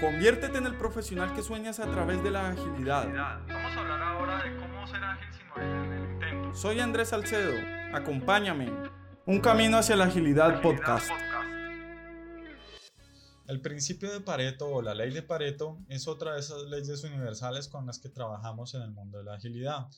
Conviértete en el profesional que sueñas a través de la agilidad. Vamos a hablar ahora de cómo ser ágil sin morir en el intento. Soy Andrés Salcedo. Acompáñame. Un camino hacia la agilidad podcast. El principio de Pareto o la ley de Pareto es otra de esas leyes universales con las que trabajamos en el mundo de la agilidad.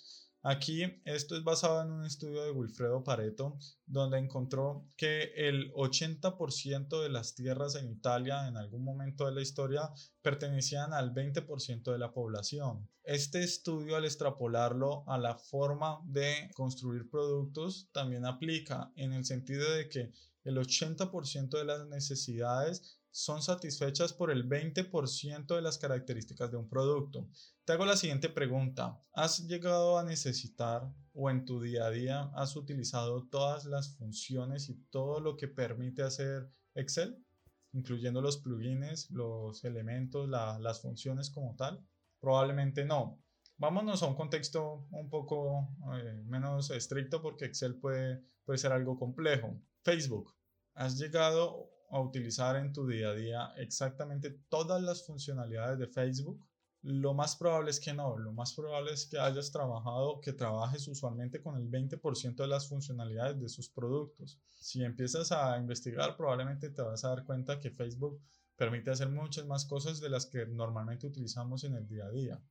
Aquí esto es basado en un estudio de Wilfredo Pareto, donde encontró que el 80% de las tierras en Italia en algún momento de la historia pertenecían al 20% de la población. Este estudio al extrapolarlo a la forma de construir productos también aplica en el sentido de que el 80% de las necesidades son satisfechas por el 20% de las características de un producto. Te hago la siguiente pregunta. ¿Has llegado a necesitar o en tu día a día has utilizado todas las funciones y todo lo que permite hacer Excel, incluyendo los plugins, los elementos, las funciones como tal? Probablemente no. Vámonos a un contexto un poco eh, menos estricto porque Excel puede, puede ser algo complejo. Facebook. ¿Has llegado a utilizar en tu día a día exactamente todas las funcionalidades de Facebook? Lo más probable es que no, lo más probable es que hayas trabajado, que trabajes usualmente con el 20% de las funcionalidades de sus productos. Si empiezas a investigar, probablemente te vas a dar cuenta que Facebook permite hacer muchas más cosas de las que normalmente utilizamos en el día a día,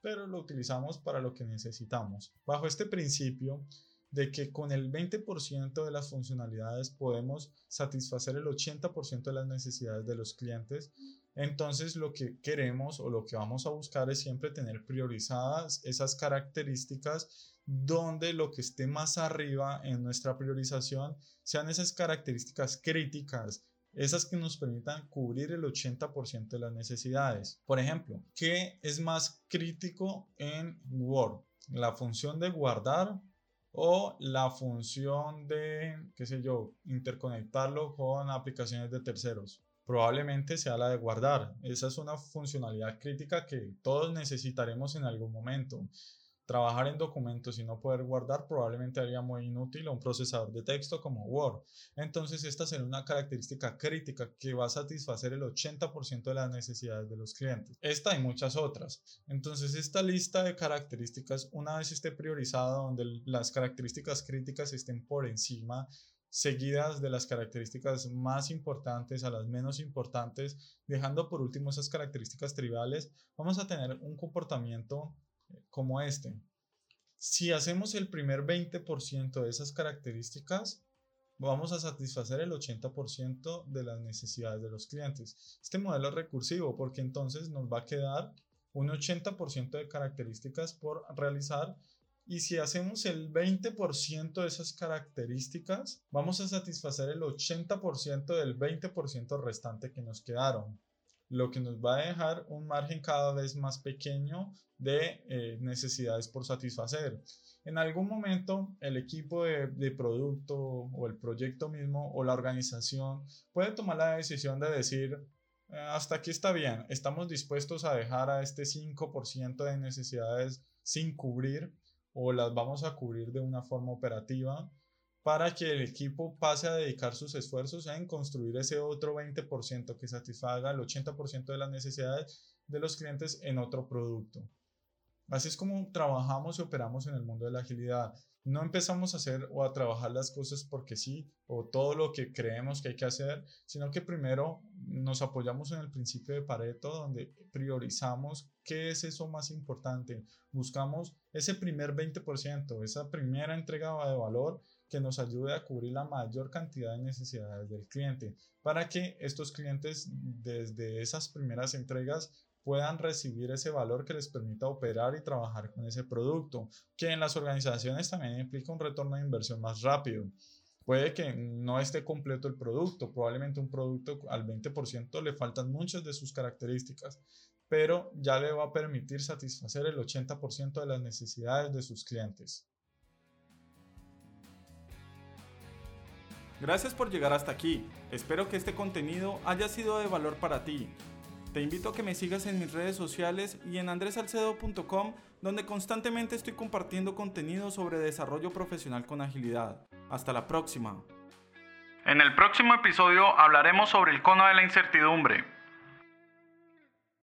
pero lo utilizamos para lo que necesitamos. Bajo este principio, de que con el 20% de las funcionalidades podemos satisfacer el 80% de las necesidades de los clientes. Entonces lo que queremos o lo que vamos a buscar es siempre tener priorizadas esas características donde lo que esté más arriba en nuestra priorización sean esas características críticas, esas que nos permitan cubrir el 80% de las necesidades. Por ejemplo, ¿qué es más crítico en Word? La función de guardar o la función de, qué sé yo, interconectarlo con aplicaciones de terceros. Probablemente sea la de guardar. Esa es una funcionalidad crítica que todos necesitaremos en algún momento trabajar en documentos y no poder guardar probablemente haría muy inútil un procesador de texto como Word. Entonces esta será una característica crítica que va a satisfacer el 80% de las necesidades de los clientes. Esta y muchas otras. Entonces esta lista de características una vez esté priorizada donde las características críticas estén por encima seguidas de las características más importantes a las menos importantes, dejando por último esas características triviales, vamos a tener un comportamiento como este. Si hacemos el primer 20% de esas características, vamos a satisfacer el 80% de las necesidades de los clientes. Este modelo es recursivo porque entonces nos va a quedar un 80% de características por realizar y si hacemos el 20% de esas características, vamos a satisfacer el 80% del 20% restante que nos quedaron lo que nos va a dejar un margen cada vez más pequeño de eh, necesidades por satisfacer. En algún momento el equipo de, producto o el proyecto mismo o la organización puede tomar la decisión de decir, eh, hasta aquí está bien, estamos dispuestos a dejar a este 5% de necesidades sin cubrir o las vamos a cubrir de una forma operativa para que el equipo pase a dedicar sus esfuerzos en construir ese otro 20% que satisfaga el 80% de las necesidades de los clientes en otro producto. Así es como trabajamos y operamos en el mundo de la agilidad. No empezamos a hacer o a trabajar las cosas porque sí, o todo lo que creemos que hay que hacer, sino que primero nos apoyamos en el principio de Pareto, donde priorizamos qué es eso más importante. Buscamos ese primer 20%, esa primera entrega de valor que nos ayude a cubrir la mayor cantidad de necesidades del cliente para que estos clientes desde esas primeras entregas puedan recibir ese valor que les permita operar y trabajar con ese producto, que en las organizaciones también implica un retorno de inversión más rápido. Puede que no esté completo el producto, probablemente un producto al 20% le faltan muchas de sus características, pero ya le va a permitir satisfacer el 80% de las necesidades de sus clientes. Gracias por llegar hasta aquí. Espero que este contenido haya sido de valor para ti. Te invito a que me sigas en mis redes sociales y en andresalcedo.com, donde constantemente estoy compartiendo contenido sobre desarrollo profesional con agilidad. Hasta la próxima. En el próximo episodio hablaremos sobre el cono de la incertidumbre.